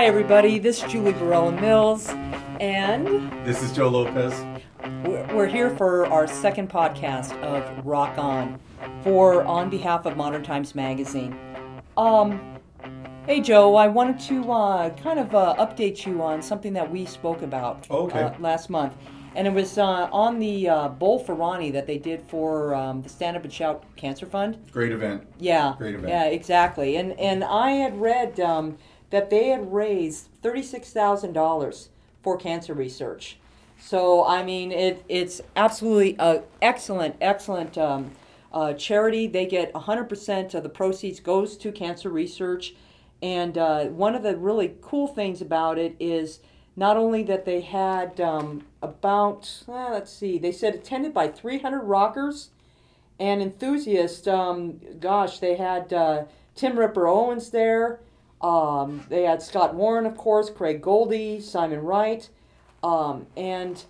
Hi, everybody. This is Julie Barella Mills, and This is Joe Lopez. we're we're here for our second podcast of Rock On for on behalf of Modern Times Magazine. Um, hey, Joe, I wanted to uh, kind of uh, update you on something that we spoke about Okay. uh, last month. And it was uh, on the uh, Bowl for Ronnie that they did for um, the Stand Up and Shout Cancer Fund. Great event. Yeah, Great event. yeah, exactly. And and I had read um, that they had raised thirty six thousand dollars for cancer research. So I mean, it it's absolutely a excellent, excellent um, uh, charity. They get hundred percent of the proceeds goes to cancer research, and uh, one of the really cool things about it is not only that they had um, about uh, let's see, they said attended by three hundred rockers and enthusiasts. Um, gosh, they had uh, Tim Ripper Owens there. Um, they had Scott Warren, of course, Craig Goldy, Simon Wright, um, and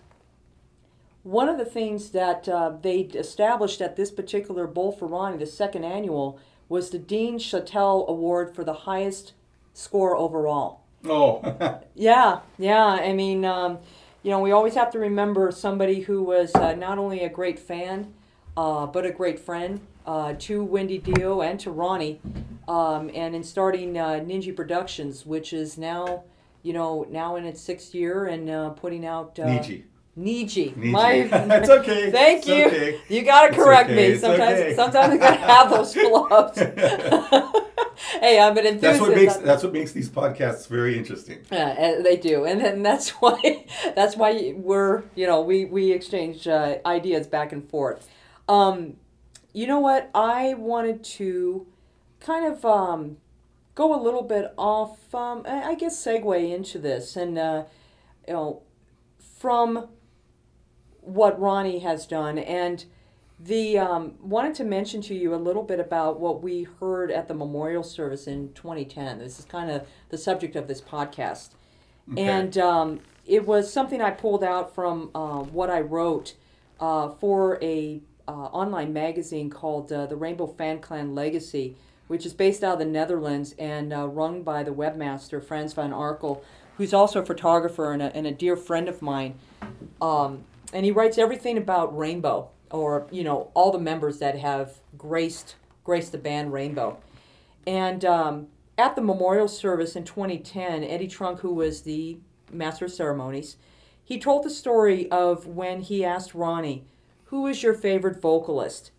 one of the things that uh, they established at this particular Bowl for Ronnie, the second annual, was the Dean Chattel Award for the highest score overall. Oh, Yeah, yeah. I mean, um, you know, we always have to remember somebody who was uh, not only a great fan, uh, but a great friend uh, to Wendy Dio and to Ronnie. Um, and in starting uh, Ninja Productions, which is now, you know, now in its sixth year and uh, putting out. Uh, Niji. Niji. Niji. My, It's okay. Thank It's you. okay. You got to correct okay. me. Sometimes, okay. sometimes I got to have those flubs. hey, I'm an enthusiast. That's what makes that's what makes these podcasts very interesting. yeah, uh, they do, and then that's why that's why we're you know we we exchange uh, ideas back and forth. Um, you know what? I wanted to kind of um, go a little bit off. Um, I guess segue into this, and uh, you know, from what Ronnie has done, and the um, wanted to mention to you a little bit about what we heard at the memorial service in 2010. This is kind of the subject of this podcast, Okay. and um, it was something I pulled out from uh, what I wrote uh, for a uh, online magazine called uh, the Rainbow Fan Clan Legacy, which is based out of the Netherlands and uh, run by the webmaster Frans van Arkel, who's also a photographer and a, and a dear friend of mine. Um, and he writes everything about Rainbow, or you know, all the members that have graced graced the band Rainbow. And um, at the memorial service in 2010, Eddie Trunk, who was the master of ceremonies, he told the story of when he asked Ronnie, "Who is your favorite vocalist?"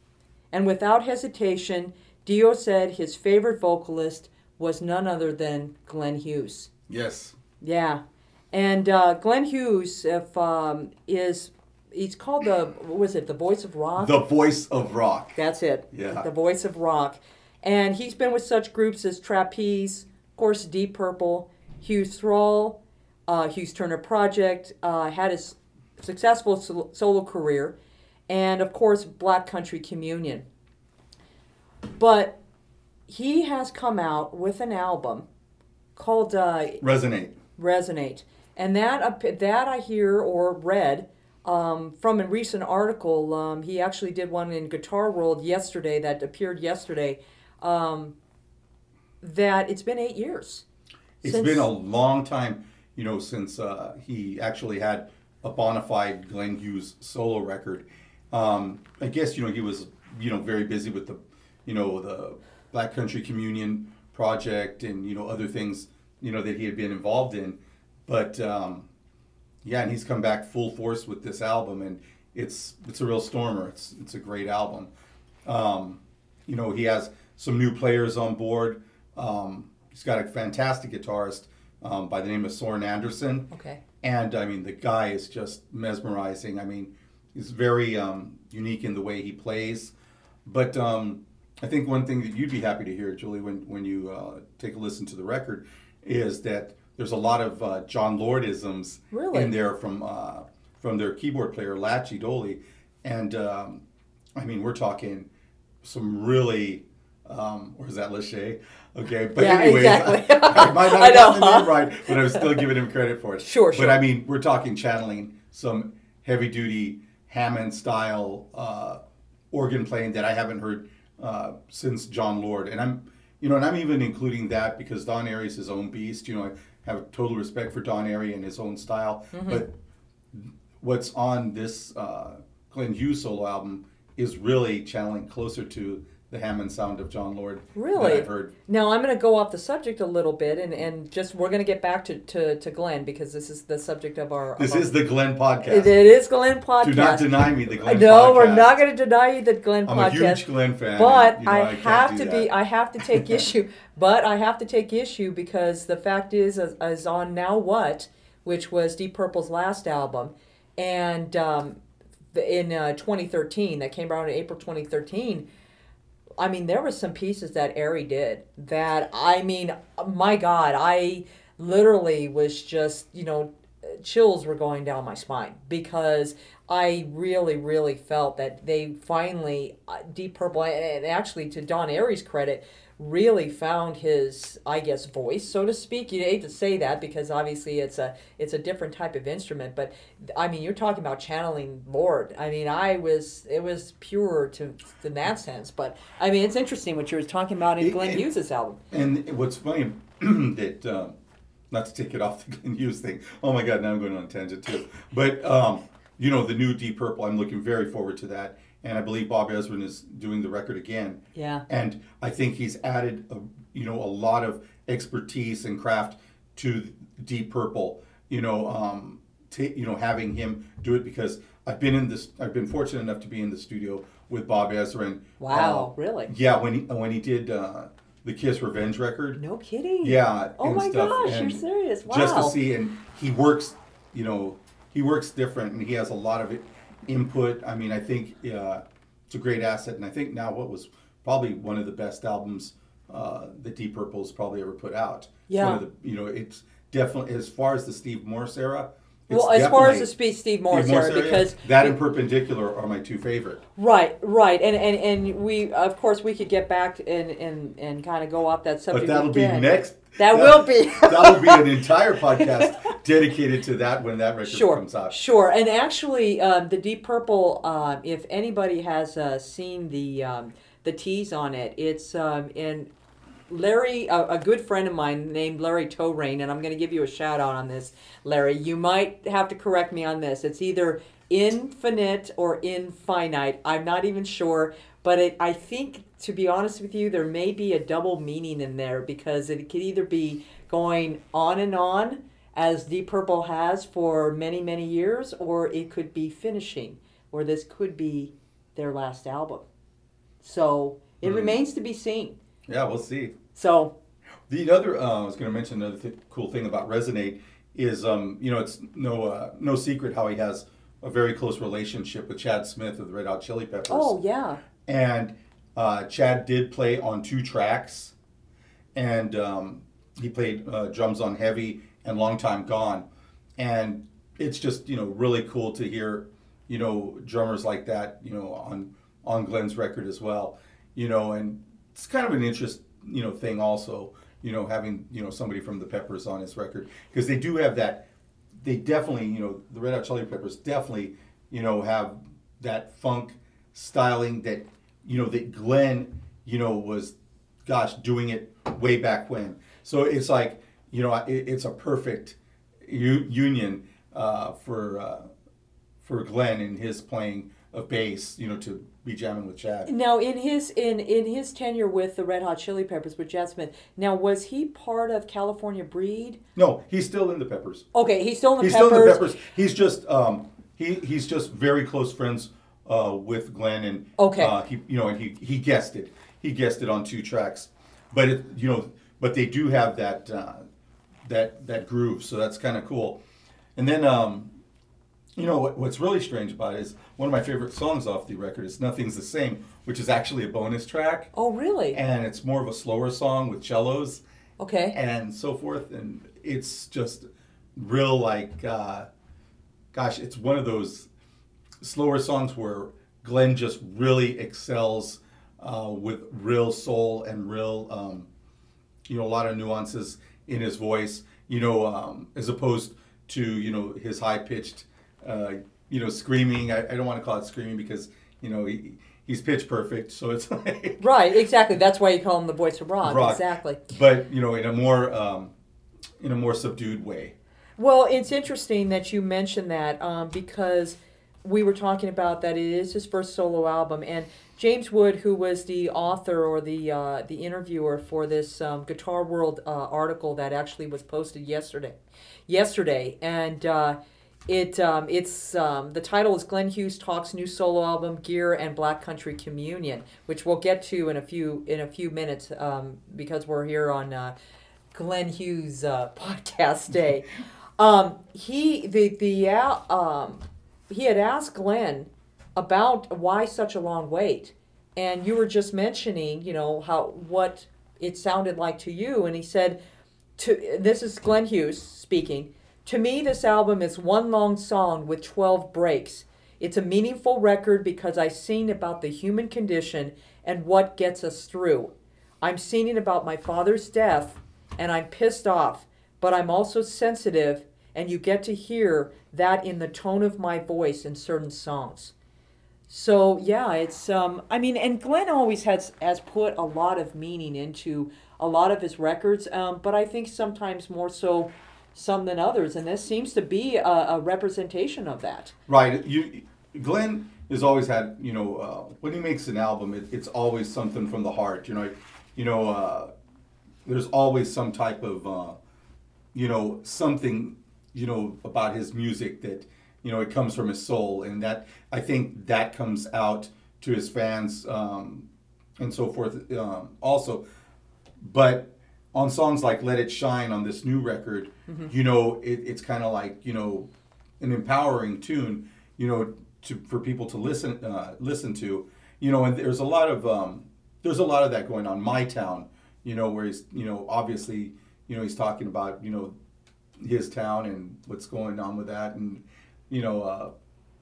And without hesitation, Dio said his favorite vocalist was none other than Glenn Hughes. Yes. Yeah, and uh, Glenn Hughes, if um, is he's called the what was it the voice of rock? The voice of rock. That's it. Yeah. The voice of rock, and he's been with such groups as Trapeze, of course, Deep Purple, Hughes Thrall, uh, Hughes Turner Project, uh, had his successful solo career, and of course, Black Country Communion. But he has come out with an album called uh, Resonate. resonate. And that that I hear or read um, from a recent article. Um, he actually did one in Guitar World yesterday that appeared yesterday. Um, that it's been eight years. It's Since- been a long time, you know, since uh, he actually had a bona fide Glenn Hughes solo record. Um, I guess you know he was you know very busy with the you know the Black Country Communion project and you know other things you know that he had been involved in, but um, yeah, and he's come back full force with this album, and it's it's a real stormer. It's it's a great album. Um, you know, he has some new players on board. Um, he's got a fantastic guitarist um, by the name of Soren Andersen. Okay. And I mean, the guy is just mesmerizing. I mean, he's very um, unique in the way he plays. But um, I think one thing that you'd be happy to hear, Julie, when, when you uh, take a listen to the record, is that there's a lot of uh, Jon Lordisms Really? in there from uh, from their keyboard player, Lachy Doley. And um, I mean, we're talking some really, um, or is that Lachey? Okay, but Yeah, anyways, exactly. I, I might not have gotten the name right, but I was still giving him credit for it. Sure, sure. But I mean, we're talking channeling some heavy duty Hammond style uh, organ playing that I haven't heard uh, since Jon Lord, and I'm you know, and I'm even including that because Don Airey's his own beast. You know, I have total respect for Don Airey and his own style. Mm-hmm. But what's on this uh, Glenn Hughes solo album is really channeling closer to the Hammond sound of Jon Lord Really? that I've heard. Now I'm going to go off the subject a little bit, and, and just we're going to get back to, to, to Glenn because this is the subject of our. This of our- is the Glenn podcast. It, it is Glenn podcast. Do not deny me the Glenn Podcast. no, podcast. we're not going to deny you the Glenn I'm podcast. a huge Glenn fan. But and, you know, I, I, have to be. I have to take issue. But I have to take issue because the fact is, as, as on now what, which was Deep Purple's last album, and um, in uh, 2013 that came out in April 2013. I mean, there were some pieces that Airey did that I mean, my God, I literally was just you know chills were going down my spine because I really, really felt that they finally, uh, Deep Purple, and actually to Don Airey's credit, really found his, I guess, voice, so to speak. You hate to say that because obviously it's a it's a different type of instrument, but I mean, you're talking about channeling Lord. I mean, I was it was pure to in that sense, but I mean, it's interesting what you were talking about in Glenn it- Hughes' album. And what's funny that um, not to take it off the Glenn Hughes thing. Oh my God, now I'm going on a tangent too. But um, you know, the new Deep Purple, I'm looking very forward to that. And I believe Bob Ezrin is doing the record again. Yeah. And I think he's added, a, you know, a lot of expertise and craft to Deep Purple. You know, um, ta you know, having him do it because I've been in this. I've been fortunate enough to be in the studio with Bob Ezrin. Wow, Uh, really? Yeah, when he when he did uh, the Kiss Revenge record. No kidding. Yeah. Oh my stuff, gosh, and you're serious? Wow. Just to see, and he works, you know, he works different, and he has a lot of it, input. I mean, I think uh, it's a great asset, and I think now what was probably one of the best albums uh, that Deep Purple's probably ever put out. Yeah. One of the, you know, it's definitely as far as the Steve Morse era. Well, as far as the Steve, Steve Morse era, era, because that and Perpendicular are my two favorite. right, right, and, and and we of course we could get back and and and kind of go off that subject. But that'll be next. That will be. that'll be an entire podcast dedicated to that when that record Sure, comes out. sure, and actually, um, the Deep Purple. Um, if anybody has uh, seen the um, the tease on it, it's um, in Larry, a, a good friend of mine named Larry Torain, and I'm going to give you a shout out on this, Larry. You might have to correct me on this. It's either infinite or infinite. I'm not even sure, but it, I think, to be honest with you, there may be a double meaning in there because it could either be going on and on as Deep Purple has for many, many years, or it could be finishing, or this could be their last album. So it Hmm. remains to be seen. Yeah, we'll see. So The other, uh, I was going to mention another th- cool thing about Resonate is, um, you know, it's no uh, no secret how he has a very close relationship with Chad Smith of the Red Hot Chili Peppers. Oh yeah. And uh, Chad did play on two tracks, and um, he played uh, drums on Heavy and Long Time Gone, and it's just you know really cool to hear you know drummers like that you know on on Glenn's record as well, you know, and it's kind of an interest you know thing also you know having you know somebody from the Peppers on his record because they do have that they definitely, you know, the Red Hot Chili Peppers definitely, you know, have that funk styling that, you know, that Glenn, you know, was, gosh, doing it way back when. So it's like, you know, it, it's a perfect u- union uh, for uh, for Glenn and his playing of bass, you know, to be jamming with Chad. Now in his in in his tenure with the Red Hot Chili Peppers with Chad Smith. Now was he part of California Breed? No, he's still in the Peppers. Okay, he's still in the he's Peppers. still in the Peppers. He's just um, he he's just very close friends uh, with Glenn and Okay. uh, he you know and he he guessed it. He guessed it on two tracks, but it you know but they do have that uh, that that groove, so that's kind of cool. And then um, you know what, what's really strange about it is one of my favorite songs off the record is "Nothing's the Same," which is actually a bonus track, Oh really? and it's more of a slower song with cellos Okay. and so forth and it's just real like uh, gosh it's one of those slower songs where glenn just really excels uh, with real soul and real um, you know a lot of nuances in his voice you know um, as opposed to you know his high pitched uh, you know screaming I, I don't want to call it screaming because you know he, he he's pitch perfect, so it's like Right, exactly. That's why you call him the voice of rock. Rock. Exactly. but you know, in a more um, in a more subdued way. Well, it's interesting that you mention that um, because we were talking about that it is his first solo album, and James Wood, who was the author or the uh, the interviewer for this um, Guitar World uh, article that actually was posted yesterday, yesterday, and uh, it um, it's um, the title is Glenn Hughes talks new solo album Gear and Black Country Communion, which we'll get to in a few in a few minutes um, because we're here on uh, Glenn Hughes uh, podcast day. Um, he the the uh, um, he had asked Glenn about why such a long wait, and you were just mentioning, you know, how what it sounded like to you, and he said, "To this is Glenn Hughes speaking. To me, this album is one long song with twelve breaks. It's a meaningful record because I sing about the human condition and what gets us through. I'm singing about my father's death, and I'm pissed off, but I'm also sensitive." And you get to hear that in the tone of my voice in certain songs. So yeah, it's um I mean and Glenn always has has put a lot of meaning into a lot of his records, um, but I think sometimes more so some than others, and this seems to be a, a representation of that. Right. You, Glenn has always had, you know, uh, when he makes an album, it, it's always something from the heart. You know, you know, uh, there's always some type of, uh, you know, something, you know, about his music that, you know, it comes from his soul, and that I think that comes out to his fans um, and so forth. Um, also, but on songs like "Let It Shine" on this new record, you know, it, it's kind of like you know, an empowering tune, you know, to for people to listen uh, listen to, you know, and there's a lot of um, there's a lot of that going on. My town, you know, where he's you know obviously you know he's talking about you know his town and what's going on with that, and you know, uh,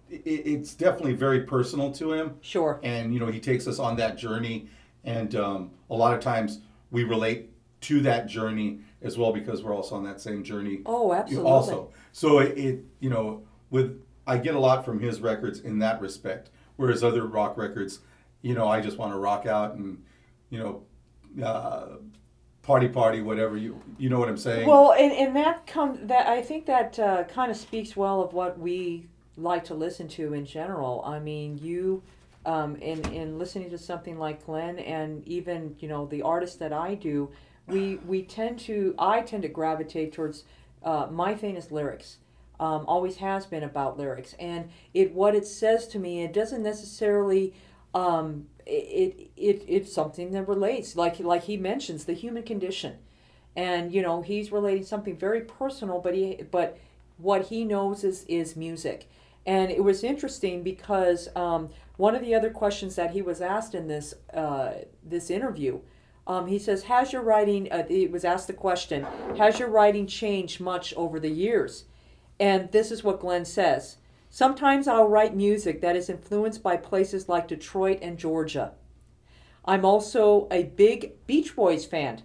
it, it's definitely very personal to him. Sure. and you know he takes us on that journey. And um, a lot of times we relate to that journey as well because we're also on that same journey. Oh, absolutely. also. So it, it you know with i get a lot from his records in that respect. Whereas other rock records you know i just want to rock out and you know uh, party party whatever you you know what i'm saying Well, and, and that comes that I think that uh, kind of speaks well of what we like to listen to in general. I mean, you um, in in listening to something like Glenn and even you know the artists that I do, we we tend to I tend to gravitate towards uh, my thing is lyrics. Um, always has been about lyrics and it what it says to me it doesn't necessarily um, it, it it's something that relates. Like like he mentions the human condition. And you know he's relating something very personal but he but what he knows is is music. And it was interesting because um, one of the other questions that he was asked in this uh, this interview um, he says has your writing uh, he was asked the question has your writing changed much over the years? And this is what glenn says sometimes i'll write music that is influenced by places like detroit and georgia i'm also a big beach boys fan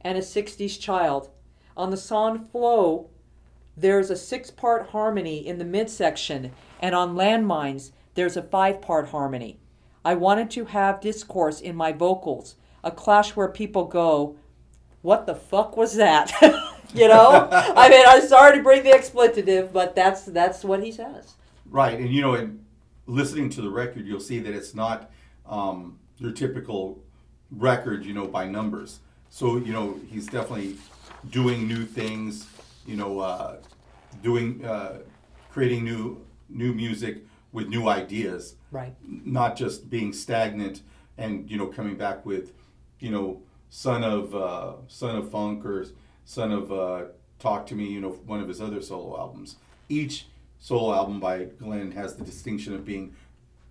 and a 60s child. On the song Flow, there's a six part harmony in the midsection, and on Landmines, there's a five part harmony. I wanted to have discourse in my vocals, a clash where people go, What the fuck was that? you know? I mean, I'm sorry to bring the expletive, but that's that's what he says. Right, and you know, in listening to the record, you'll see that it's not um, your typical record, you know, by numbers. So you know, he's definitely doing new things. You know, uh, doing uh, creating new new music with new ideas, Right. not just being stagnant and you know coming back with, you know, son of uh, son of funk or son of uh, talk to me. You know, one of his other solo albums. Each solo album by Glenn has the distinction of being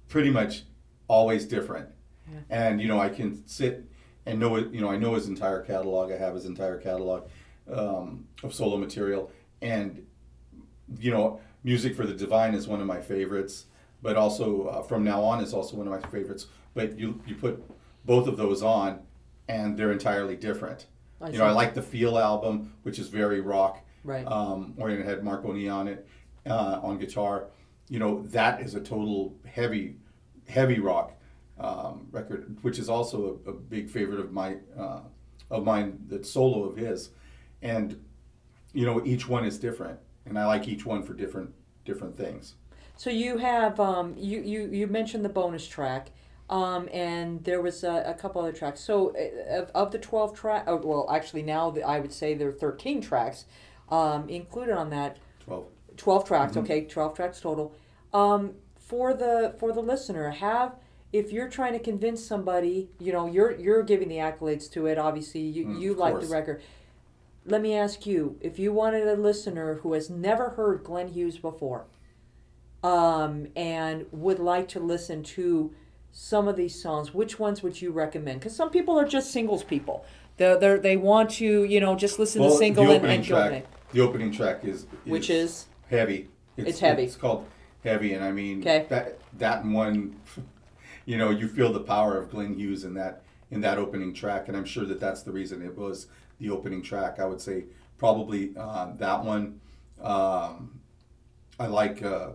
pretty much always different. Yeah. And you know, I can sit and know it. You know, I know his entire catalog. I have his entire catalog um, of solo material, and you know, music for the divine is one of my favorites. But also, uh, from now on, is also one of my favorites. But you you put both of those on, and they're entirely different. I you know, I like the Feel album, which is very rock. Right. Um, or it had Mark O'Neill on it uh, on guitar. You know, that is a total heavy, heavy rock. um, record, which is also a, a big favorite of my uh, of mine. That's solo of his, and you know each one is different, and I like each one for different different things. So you have um, you, you you mentioned the bonus track, um, and there was a, a couple other tracks. So uh, of, of the twelve track, oh, well, actually now the, I would say there are thirteen tracks um, included on that. Twelve. 12 tracks okay 12 tracks total. Um, for the for the listener have if you're trying to convince somebody you know you're you're giving the accolades to it obviously you, Mm, you like the record. Let me ask you if you wanted a listener who has never heard glenn hughes before um, and would like to listen to some of these songs which ones would you recommend? Because some people are just singles people. They're, they're, they want to you know just listen to single and, and track. The opening track is, which is heavy. It's heavy. It's called heavy, and I mean 'Kay. that that one. You know, you feel the power of Glenn Hughes in that in that opening track, and I'm sure that that's the reason it was the opening track. I would say probably uh, that one. Um, I like, uh,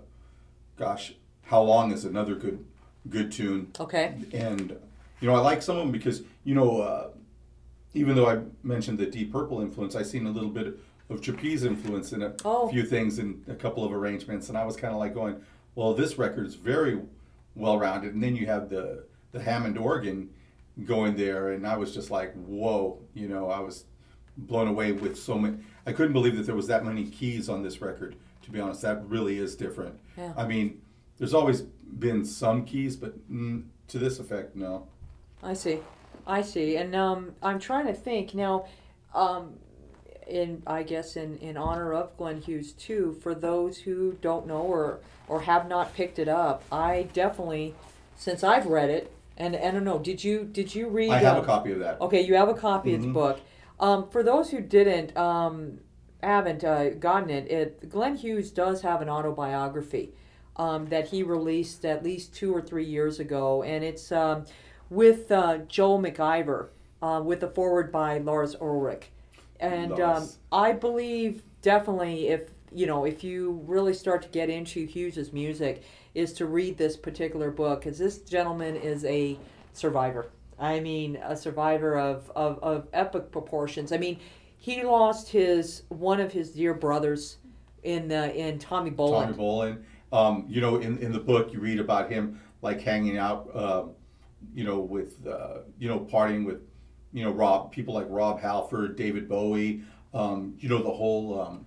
gosh, how long is another good good tune okay and you know I like some of them because you know uh, even though I mentioned the Deep Purple influence, I seen a little bit of trapeze influence in a Oh. few things in a couple of arrangements, and I was kind of like going, well, this record is very well rounded, and then you have the the Hammond organ going there, and I was just like, whoa, you know, I was blown away with so many. I couldn't believe that there was that many keys on this record. To be honest, that really is different. Yeah. I mean, there's always been some keys, but mm, to this effect, no. I see, I see, and um, I'm trying to think now. Um, in I guess in, in honor of Glenn Hughes too, for those who don't know or or have not picked it up, I definitely, since I've read it, and and I don't know, did you did you read? I have uh, a copy of that. Okay, you have a copy of the Mhm. book. Um, for those who didn't, um, haven't uh, gotten it, it, Glenn Hughes does have an autobiography um, that he released at least two or three years ago, and it's um, with uh, Joel McIver, uh, with a forward by Lars Ulrich, and um, I believe definitely if you know if you really start to get into Hughes's music, is to read this particular book because this gentleman is a survivor. I mean, a survivor of, of, of epic proportions. I mean, he lost his one of his dear brothers in the in Tommy Boland. Tommy Bolin. Um, you know, in, in the book, you read about him like hanging out, uh, you know, with, uh, you know, partying with, you know, Rob, people like Rob Halford, David Bowie, um, you know, the whole, um,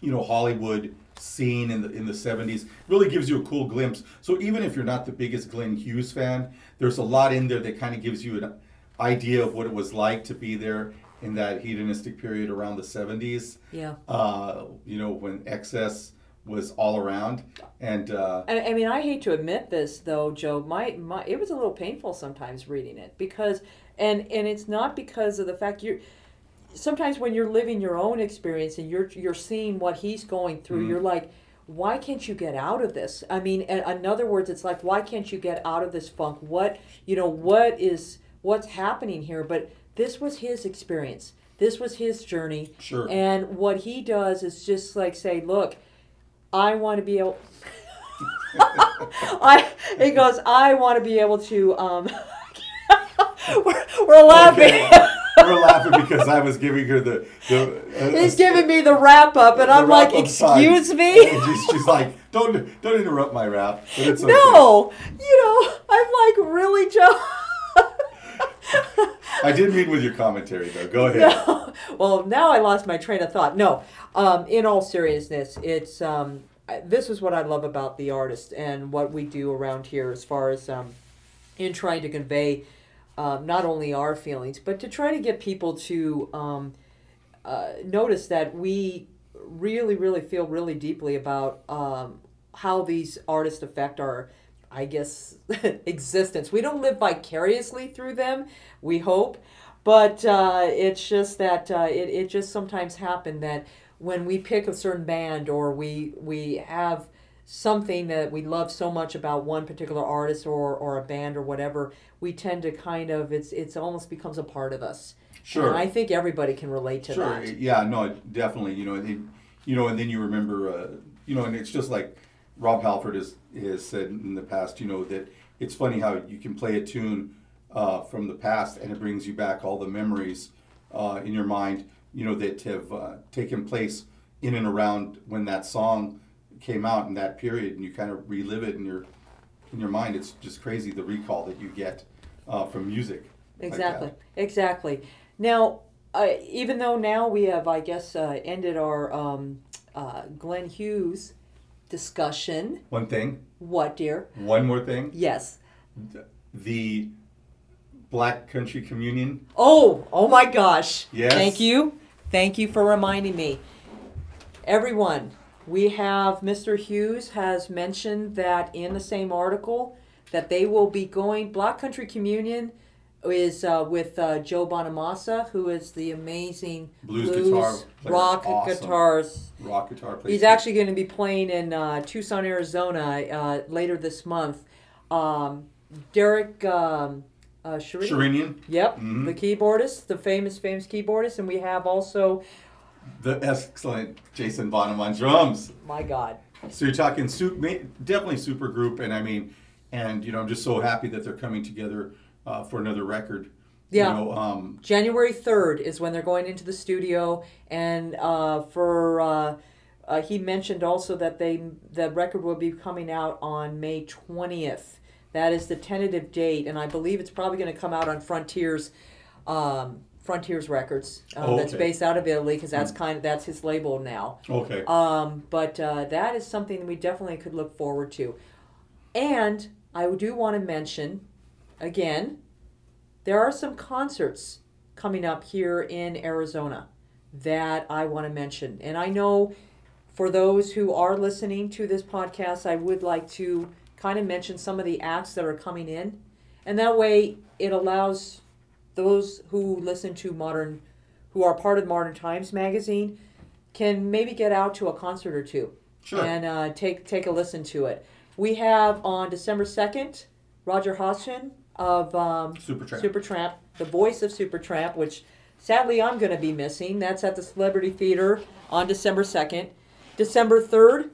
you know, Hollywood scene in the in the 70s really gives you a cool glimpse. So even if you're not the biggest Glenn Hughes fan, there's a lot in there that kind of gives you an idea of what it was like to be there in that hedonistic period around the 70s Yeah. uh, you know, when excess was all around. And uh, I, I mean, I hate to admit this, though, Joe. My, my, it was a little painful sometimes reading it because, and and it's not because of the fact you're. Sometimes when you're living your own experience and you're you're seeing what he's going through, Mhm. you're like, why can't you get out of this? I mean, in, in other words, it's like, why can't you get out of this funk? What you know, what is what's happening here? But this was his experience. This was his journey. sure. And what he does is just like say, look, I want to be able. I it goes, I want to be able to. Um, we're, we're laughing. Okay. We're laughing because I was giving her the. the uh, He's giving me the wrap up, and I'm like, excuse me. And she's, she's like, don't don't interrupt my rap. But it's okay. No, you know, I'm like, really, Joe. I did mean with your commentary though. Go ahead. No. Well, now I lost my train of thought. No, um, in all seriousness, it's um, this is what I love about the artist and what we do around here as far as um, in trying to convey um, not only our feelings, but to try to get people to um, uh, notice that we really, really feel really deeply about um, how these artists affect our, I guess, existence. We don't live vicariously through them, we hope, but uh, it's just that uh, it, it just sometimes happen that when we pick a certain band or we we have something that we love so much about one particular artist or, or a band or whatever, we tend to kind of it's it's almost becomes a part of us. Sure. And I think everybody can relate to Sure. that. Sure. Yeah. No. Definitely. You know. And then, you know, and then you remember. Uh, you know, and it's just like Rob Halford has has said in the past. You know that it's funny how you can play a tune uh, from the past and it brings you back all the memories uh, in your mind, you know, that have uh, taken place in and around when that song came out in that period, and you kind of relive it in your in your mind. It's just crazy the recall that you get uh, from music. like. Exactly. exactly. Now, uh, even though now we have, I guess, uh, ended our um, uh, Glenn Hughes discussion. One thing, What, dear? one more thing. Yes. The Black Country Communion. Oh, oh my gosh. Yes. Thank you. Thank you for reminding me. Everyone, we have Mr. Hughes has mentioned that in the same article that they will be going Black Country Communion is uh, with uh, Joe Bonamassa, who is the amazing Blues guitar player. rock Awesome. guitars. Rock guitar player. He's actually going to be playing in uh, Tucson, Arizona uh, later this month. Um, Derek um, uh, Sherinian, Yep, Mhm. the keyboardist, the famous, famous keyboardist, and we have also, the excellent Jason Bonham on drums. my God, So you're talking su- ma- definitely super group, and I mean, and you know, I'm just so happy that they're coming together uh, for another record. Yeah. You know, um, January third is when they're going into the studio, and uh, for uh, uh, he mentioned also that they the record will be coming out on May twentieth. That is the tentative date, and I believe it's probably going to come out on Frontiers. Um, Frontiers Records. Uh, Oh, That's based out of Italy because that's kind of that's his label now. okay. Um, but uh, that is something that we definitely could look forward to. And I do want to mention, again, there are some concerts coming up here in Arizona that I want to mention. And I know for those who are listening to this podcast, I would like to kind of mention some of the acts that are coming in. And that way it allows those who listen to modern, who are part of Modern Times magazine, can maybe get out to a concert or two Sure. and uh, take take a listen to it. We have on December second, Roger Hodgson of um, Supertramp. Supertramp, the voice of Supertramp, which sadly I'm going to be missing. That's at the Celebrity Theater on December second. December third,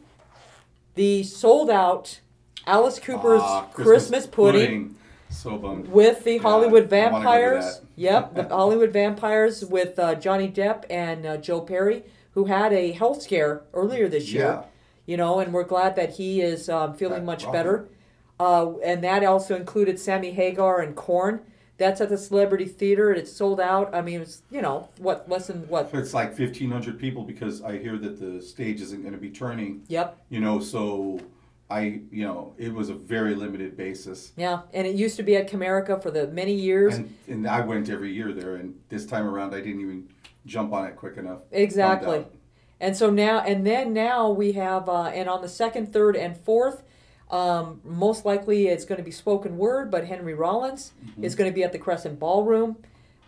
the sold out Alice Cooper's Ah, Christmas, pudding So bummed. with the Yeah, Hollywood I go to Vampires. Yep, the Hollywood Vampires with uh, Johnny Depp and uh, Joe Perry, who had a health scare earlier this year. Yeah. You know, and we're glad that he is um, feeling That much rocker. better. Uh, and that also included Sammy Hagar and Korn. That's at the Celebrity Theater. and It's sold out. I mean, it's you know what less than what? It's like 1,500 people because I hear that the stage isn't going to be turning. Yep. You know, so I, you know, it was a very limited basis. Yeah, and it used to be at Comerica for the many years. And, and I went every year there, and this time around I didn't even jump on it quick enough. Exactly. And so now, and then now we have, uh, and on the second, third, and fourth, um, most likely it's going to be spoken word, but Henry Rollins Mm-hmm. is going to be at the Crescent Ballroom.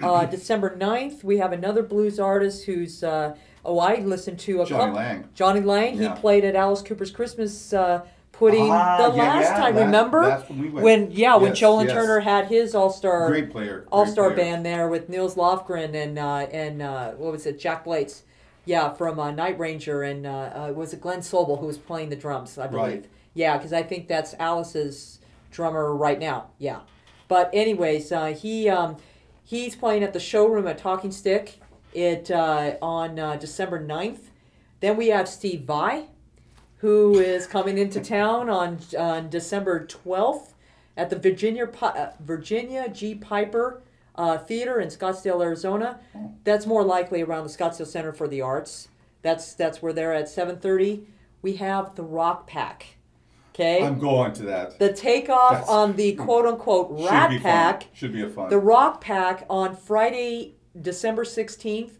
Uh, December 9th, we have another blues artist who's, uh, oh, I listened to a Johnny couple- Lang. Jonny Lang. Yeah. He played at Alice Cooper's Christmas uh, pudding Ah, the yeah, last yeah, time. that- remember that's when we went. yeah when Yes, Joel yes. Turner had his All Star Great player. great all star player. band there with Nils Lofgren and uh, and uh, what was it Jack Blades, yeah from uh, Night Ranger and uh, uh, was it Glen Sobel who was playing the drums I believe Right. yeah because I think that's Alice's drummer right now yeah but anyways uh, he um, he's playing at the showroom at Talking Stick it uh, on uh, December 9th then we have Steve Vai who is coming into town on on December 12th at the Virginia uh, Virginia G Piper uh, Theater in Scottsdale, Arizona. That's more likely around the Scottsdale Center for the Arts. That's that's where they're at 7:30. We have the Rock Pack. Okay, I'm going to that. the takeoff That's- on the quote unquote Should Rat fun. Pack. Should be a fun. The Rock Pack on Friday, December 16th,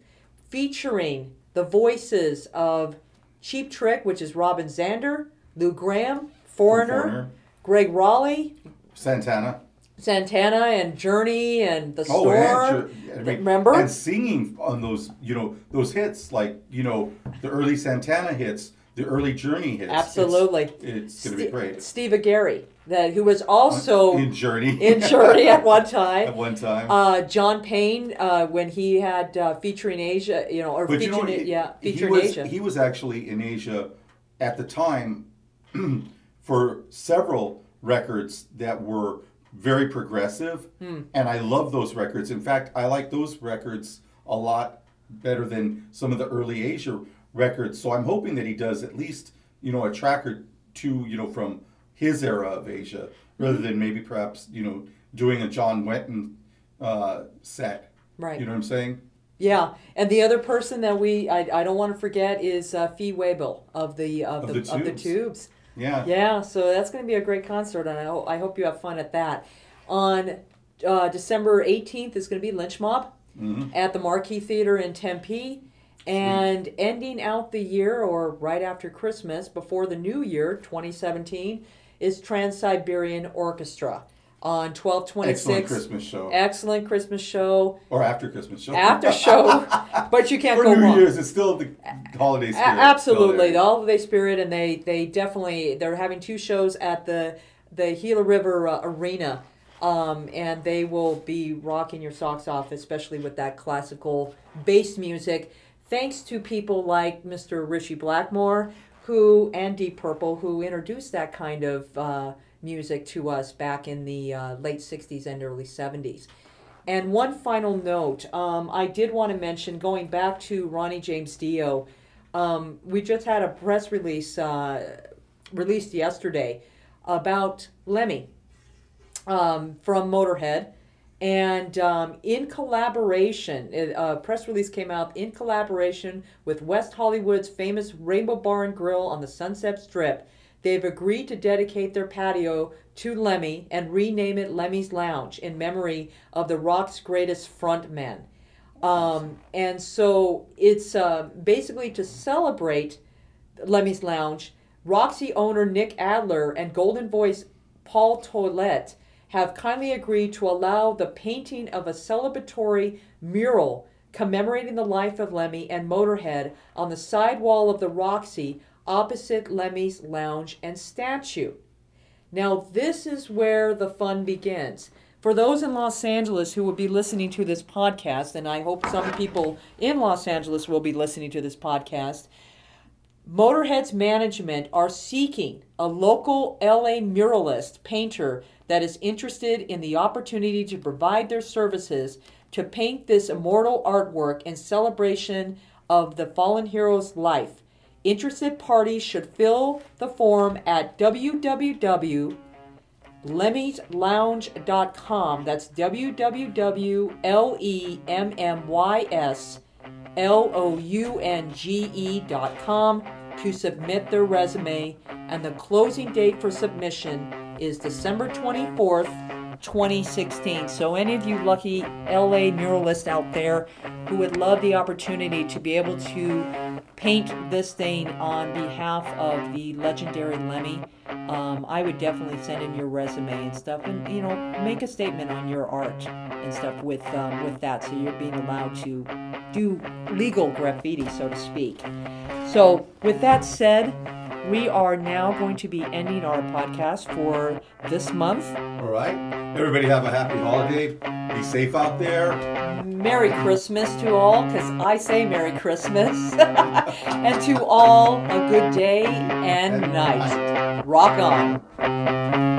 featuring the voices of Cheap Trick, which is Robin Zander, Lou Gramm, Foreigner, Foreigner. Gregg Rolie, Santana. Santana, and Journey, and The Oh, Storm. and sure, I mean, Remember? And singing on those, you know, those hits, like you know, the early Santana hits, the early Journey hits. It's- Absolutely. It's, going to be great. Steve Augeri, that who was also in Journey. in Journey at one time. At one time. Uh, John Payne, uh, when he had uh, featuring Asia, you know, or but you featuring know, it, yeah, he featuring was, Asia. He was actually in Asia at the time for several records that were very progressive, and I love those records. In fact, I like those records a lot better than some of the early Asia records. So I'm hoping that he does at least you know a track or two you know from his era of Asia, rather than maybe perhaps you know doing a John Wetton uh, set. Right. You know what I'm saying? Yeah, and the other person that we I, I don't want to forget is uh, Fee Waybill of the of, Of the, the of the Tubes. Yeah. Yeah, so that's going to be a great concert, and I hope I hope you have fun at that. On uh, December eighteenth is going to be Lynch Mob Mhm. at the Marquee Theater in Tempe, and ending out the year or right after Christmas, before the new year, twenty seventeen, is Trans Siberian Orchestra on twelve twenty Excellent. Christmas show. Excellent Christmas show. or after Christmas show. After show, but you can't For go New wrong. Year's, it's still the holiday A- spirit. absolutely, still the holiday spirit, and they they definitely they're having two shows at the the Gila River uh, Arena, um, and they will be rocking your socks off, especially with that classical bass music. Thanks to people like Mr. Ritchie Blackmore, who and Deep Purple, who introduced that kind of uh, music to us back in the uh, late '60s and early '70s. And one final note, um, I did want to mention going back to Ronnie James Dio. Um, we just had a press release uh, released yesterday about Lemmy um, from Motorhead. And um, in collaboration, a press release came out in collaboration with West Hollywood's famous Rainbow Bar and Grill on the Sunset Strip. They've agreed to dedicate their patio to Lemmy and rename it Lemmy's Lounge in memory of the rock's greatest frontman. Um, and so it's uh, basically to celebrate Lemmy's Lounge. Roxy owner Nick Adler and Golden Voice Paul Tollett have kindly agreed to allow the painting of a celebratory mural commemorating the life of Lemmy and Motorhead on the side wall of the Roxy opposite Lemmy's Lounge and statue. Now, this is where the fun begins. For those in Los Angeles who will be listening to this podcast, and I hope some people in Los Angeles will be listening to this podcast, Motorhead's management are seeking a local LA muralist painter that is interested in the opportunity to provide their services to paint this immortal artwork in celebration of the fallen hero's life. Interested parties should fill the form at www lemmyslounge.com. That's www.lemmys.com to submit their resume. And the closing date for submission is December 24th, 2016. So, any of you lucky LA muralists out there who would love the opportunity to be able to paint this thing on behalf of the legendary Lemmy, um, I would definitely send in your resume and stuff, and you know, make a statement on your art and stuff with um, with that, so you're being allowed to do legal graffiti, so to speak. So, with that said, we are now going to be ending our podcast for this month. All right. Everybody have a happy holiday. Be safe out there. Merry Christmas to all, because I say Merry Christmas. and to all, a good day and And night. Rock on.